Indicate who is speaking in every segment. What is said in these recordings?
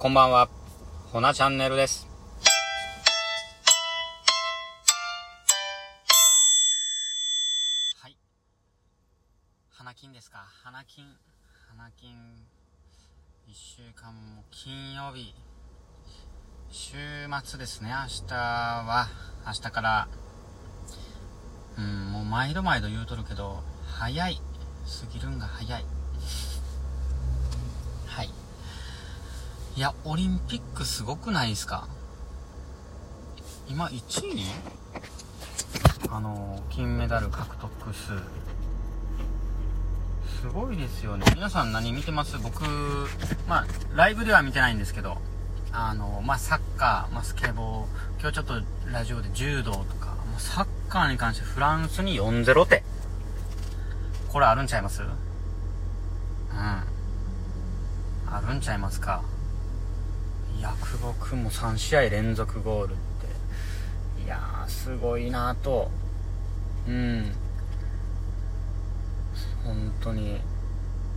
Speaker 1: こんばんは。ほなチャンネルです。はい。花金ですか？花金。花金。一週間も金曜日。週末ですね、明日は。明日から。うん、もう毎度毎度言うとるけど、早い。過ぎるんが早い。はい。いや、オリンピックすごくないですか？今1位？あの、金メダル獲得数。すごいですよね。皆さん何見てます？僕、まあ、ライブでは見てないんですけど、あの、まあ、サッカー、まあ、スケボー、今日ちょっとラジオで柔道とか、もうサッカーに関してフランスに4-0って。これあるんちゃいます？うん。あるんちゃいますか？いや、久保君も3試合連続ゴールって。いやー、すごいなと。うん。本当に。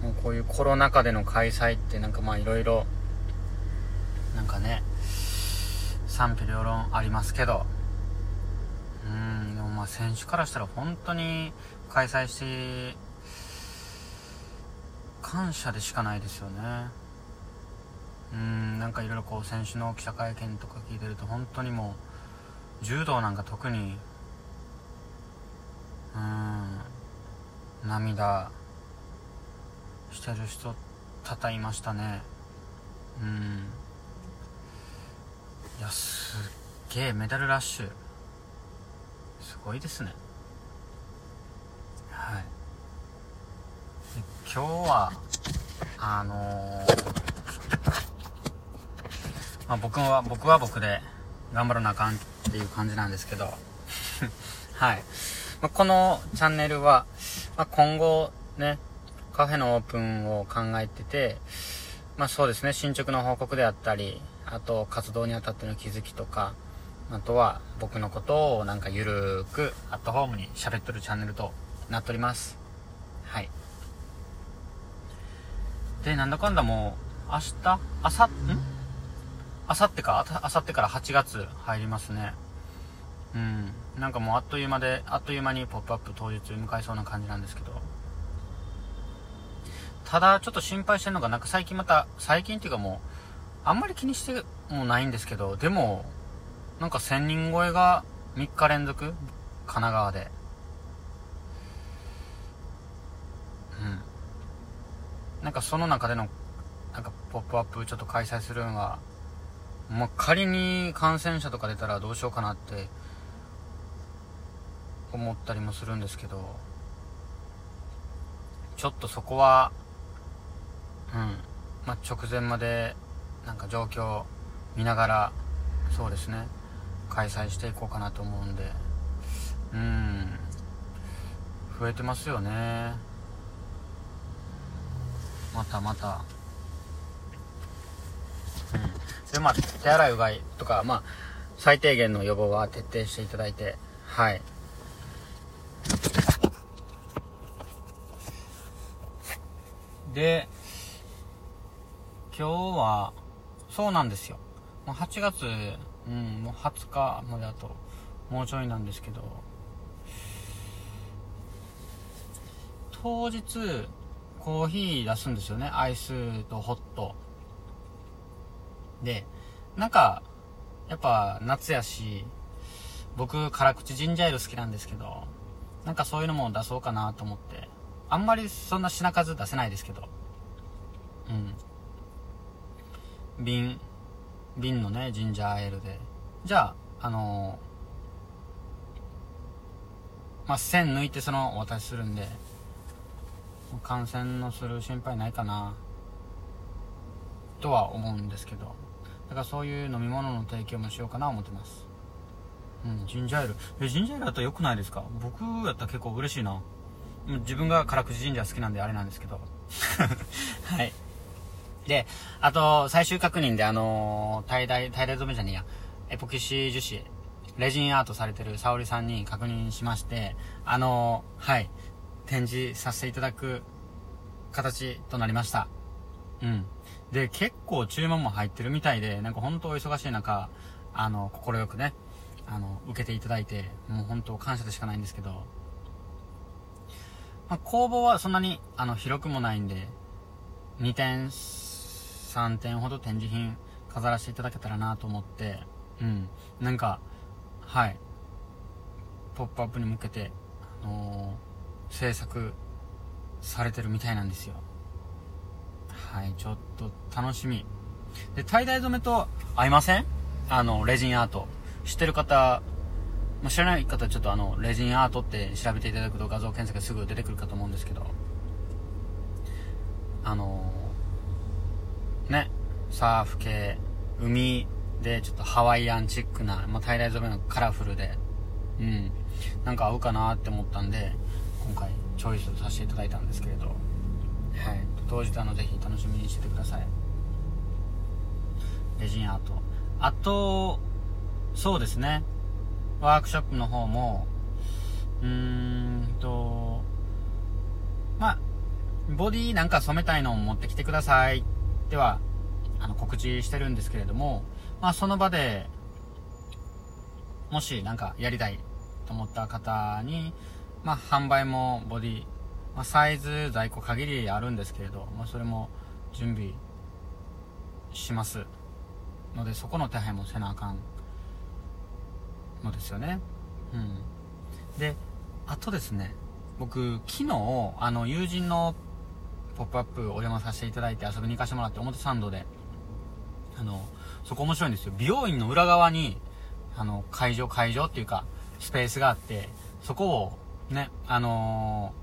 Speaker 1: もうこういうコロナ禍での開催ってなんかまあいろいろ、なんかね、賛否両論ありますけど。うん、でもまあ選手からしたら本当に開催して、感謝でしかないですよね。うん、なんかいろいろこう選手の記者会見とか聞いてると本当にもう、柔道なんか特に、うん、涙してる人多々いましたね。うん。いや、すっげえメダルラッシュ。すごいですね。はい。で今日は、あのーまあ、僕は、僕は僕で頑張らなあかんっていう感じなんですけど、はい。まあ、このチャンネルは、まあ、今後ね、カフェのオープンを考えてて、まあそうですね、進捗の報告であったり、あと活動にあたっての気づきとか、あとは僕のことをなんかゆるくアットホームに喋っとるチャンネルとなっております。はい。で、なんだかんだもう、明日あさ、んあさってかあさってから8月入りますね。うん。なんかもうあっという間で、あっという間にポップアップ当日迎えそうな感じなんですけど。ただ、ちょっと心配してるのが、なんか最近また、最近っていうかもう、あんまり気にしてもないんですけど、でも、なんか1000人超えが3日連続神奈川で。うん。なんかその中での、なんかポップアップちょっと開催するのが、もう仮に感染者とか出たらどうしようかなって思ったりもするんですけど、ちょっとそこは、うん、まあ、直前までなんか状況見ながら、そうですね、開催していこうかなと思うんで、うん、増えてますよね。またまた。うん。で、まあ、手洗いうがいとか、まあ、最低限の予防は徹底していただいて、はい。で、今日は、そうなんですよ。もう8月、うん、もう20日まであと、もうちょいなんですけど、当日、コーヒー出すんですよね。アイスとホット。で、なんか、やっぱ夏やし、僕、辛口ジンジャーエール好きなんですけど、なんかそういうのも出そうかなと思って。あんまりそんな品数出せないですけど。うん。瓶、瓶のね、ジンジャーエールで。じゃあ、あのーまあ、線抜いてそのお渡しするんで、感染のする心配ないかな、とは思うんですけど。だからそういう飲み物の提供もしようかな思ってます。うん、ジンジャーエール。え、ジンジャーエールだったら良くないですか？僕やったら結構嬉しいな。自分が辛口ジンジャー好きなんであれなんですけど。はい。で、あと、最終確認であのー、tie dye、tie dye 染めじゃねえや、エポキシ樹脂、レジンアートされてる沙織さんに確認しまして、あの、はい、展示させていただく形となりました。うん。で、結構注文も入ってるみたいで、なんか本当お忙しい中、あの、快くね、あの、受けていただいて、もう本当感謝でしかないんですけど、まあ、工房はそんなに、あの、広くもないんで、2点、3点ほど展示品飾らせていただけたらなと思って、うん、なんか、はい、ポップアップに向けて、あのー、制作されてるみたいなんですよ。はい、ちょっと楽しみ。で、tie dye 染めと合いません？あの、レジンアート。知ってる方、まあ、知らない方はちょっとあの、レジンアートって調べていただくと画像検索すぐ出てくるかと思うんですけど、あのー、ね、サーフ系、海でちょっとハワイアンチックな、まあ、tie dye 染めのカラフルで、うん、なんか合うかなって思ったんで、今回チョイスさせていただいたんですけれど、はい。当日あの、ぜひ楽しみにしててください。レジンアート。あと、そうですね。ワークショップの方も、うーんと、まあ、ボディなんか染めたいのを持ってきてください。では、あの、告知してるんですけれども、まあ、その場で、もしなんかやりたいと思った方に、まあ、販売もボディ、まあ、サイズ在庫限りあるんですけれど、まあ、それも準備しますのでそこの手配もせなあかんのですよね。うん。であとですね僕昨日あの友人のポップアップお邪魔させていただいて遊びに行かせてもらって表参道であのそこ面白いんですよ。美容院の裏側にあの会場会場っていうかスペースがあってそこをね、あのー、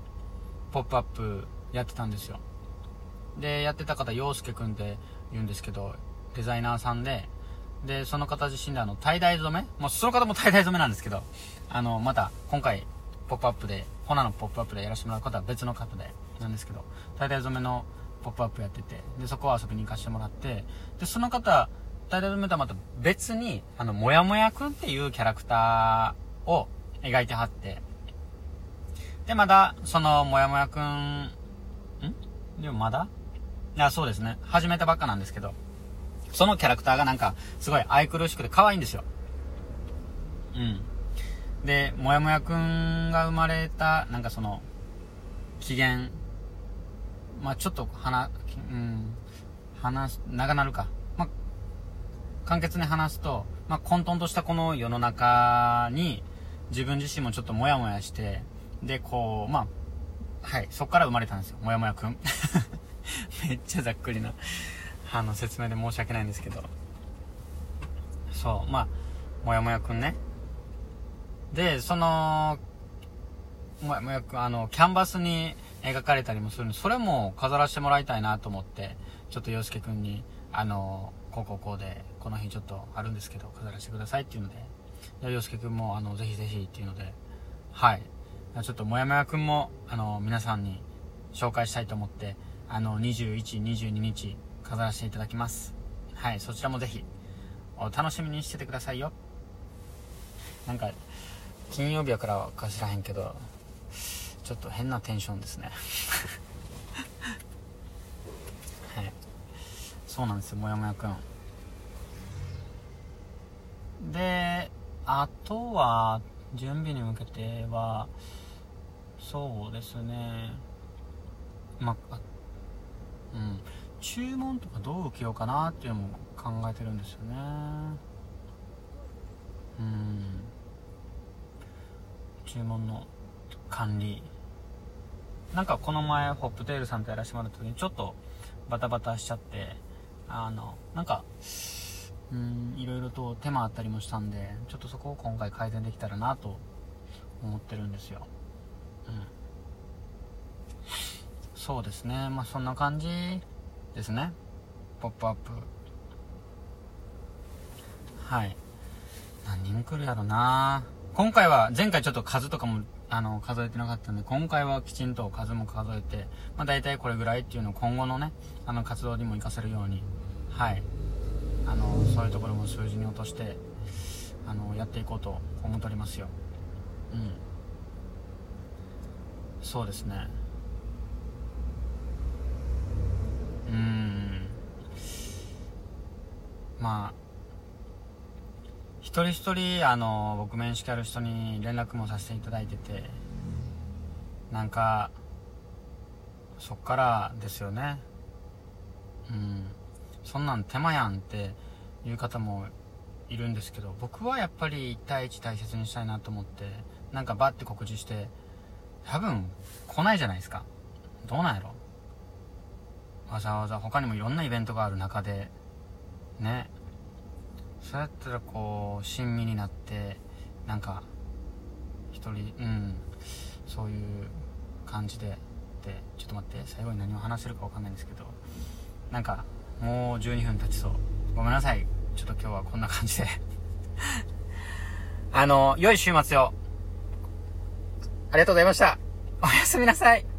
Speaker 1: ポップアップやってたんですよ。で、やってた方、洋介くんって言うんですけど、デザイナーさんで、で、その方自身であの、tie dye 染めもうその方も tie dye 染めなんですけど、あの、また、今回、ポップアップで、ホナのポップアップでやらせてもらう方は別の方で、なんですけど、tie dye 染めのポップアップやってて、で、そこを遊びに行かせてもらって、で、その方、tie dye 染めとはまた別に、あの、もやもやくんっていうキャラクターを描いてはって、で、まだ、その、もやもやくん、ん？でもまだ？あ、そうですね。始めたばっかなんですけど、そのキャラクターがなんか、すごい愛くるしくて可愛いんですよ。うん。で、もやもやくんが生まれた、なんかその、機嫌、まあちょっと、話、うん、話す、長なるか。まあ、簡潔に話すと、まあ混沌としたこの世の中に、自分自身もちょっともやもやして、で、こう、まあ、はい、そっから生まれたんですよ。もやもやくん。めっちゃざっくりな、あの、説明で申し訳ないんですけど。そう、まあ、もやもやくんね。で、その、もやもやくん、あの、キャンバスに描かれたりもするんで、それも飾らせてもらいたいなと思って、ちょっと洋介くんに、あの、こうこうこうで、この日ちょっとあるんですけど、飾らせてくださいっていうので、洋介くんも、あの、ぜひぜひっていうので、はい。ちょっともやもやくんも、あの、皆さんに紹介したいと思って、あの、21、22日飾らせていただきます。はい、そちらもぜひ、お楽しみにしててくださいよ。なんか、金曜日やからか知らへんけど、ちょっと変なテンションですね。はい。そうなんですよ、もやもやくん。で、あとは、準備に向けては、そうですね。まあうん。注文とかどう受けようかなっていうのも考えてるんですよね。うん。注文の管理。なんかこの前ホップテールさんとやらせてもらった時にちょっとバタバタしちゃってあのなんかうんいろいろと手間あったりもしたんでちょっとそこを今回改善できたらなと思ってるんですよ。そうですね。まあそんな感じですね。ポップアップ。はい。何人来るやろな。今回は前回ちょっと数とかもあの数えてなかったんで今回はきちんと数も数えて、まあ、大体これぐらいっていうのを今後のねあの活動にも活かせるようにはい。あのそういうところも数字に落としてあのやっていこうと思っておりますよ。うん。そうですね。うん。まあ一人一人あの僕面識ある人に連絡もさせていただいててなんかそっからですよね。うん。そんなん手間やんっていう方もいるんですけど僕はやっぱり1対1大切にしたいなと思ってなんかバッて告知して多分来ないじゃないですか。どうなんやろ。わざわざ他にもいろんなイベントがある中でね。そうやったらこう親身になってなんか一人うん。そういう感じででちょっと待って最後に何を話せるか分かんないんですけどなんかもう12分経ちそう。ごめんなさい。ちょっと今日はこんな感じで。あの良い週末を。ありがとうございました。おやすみなさい。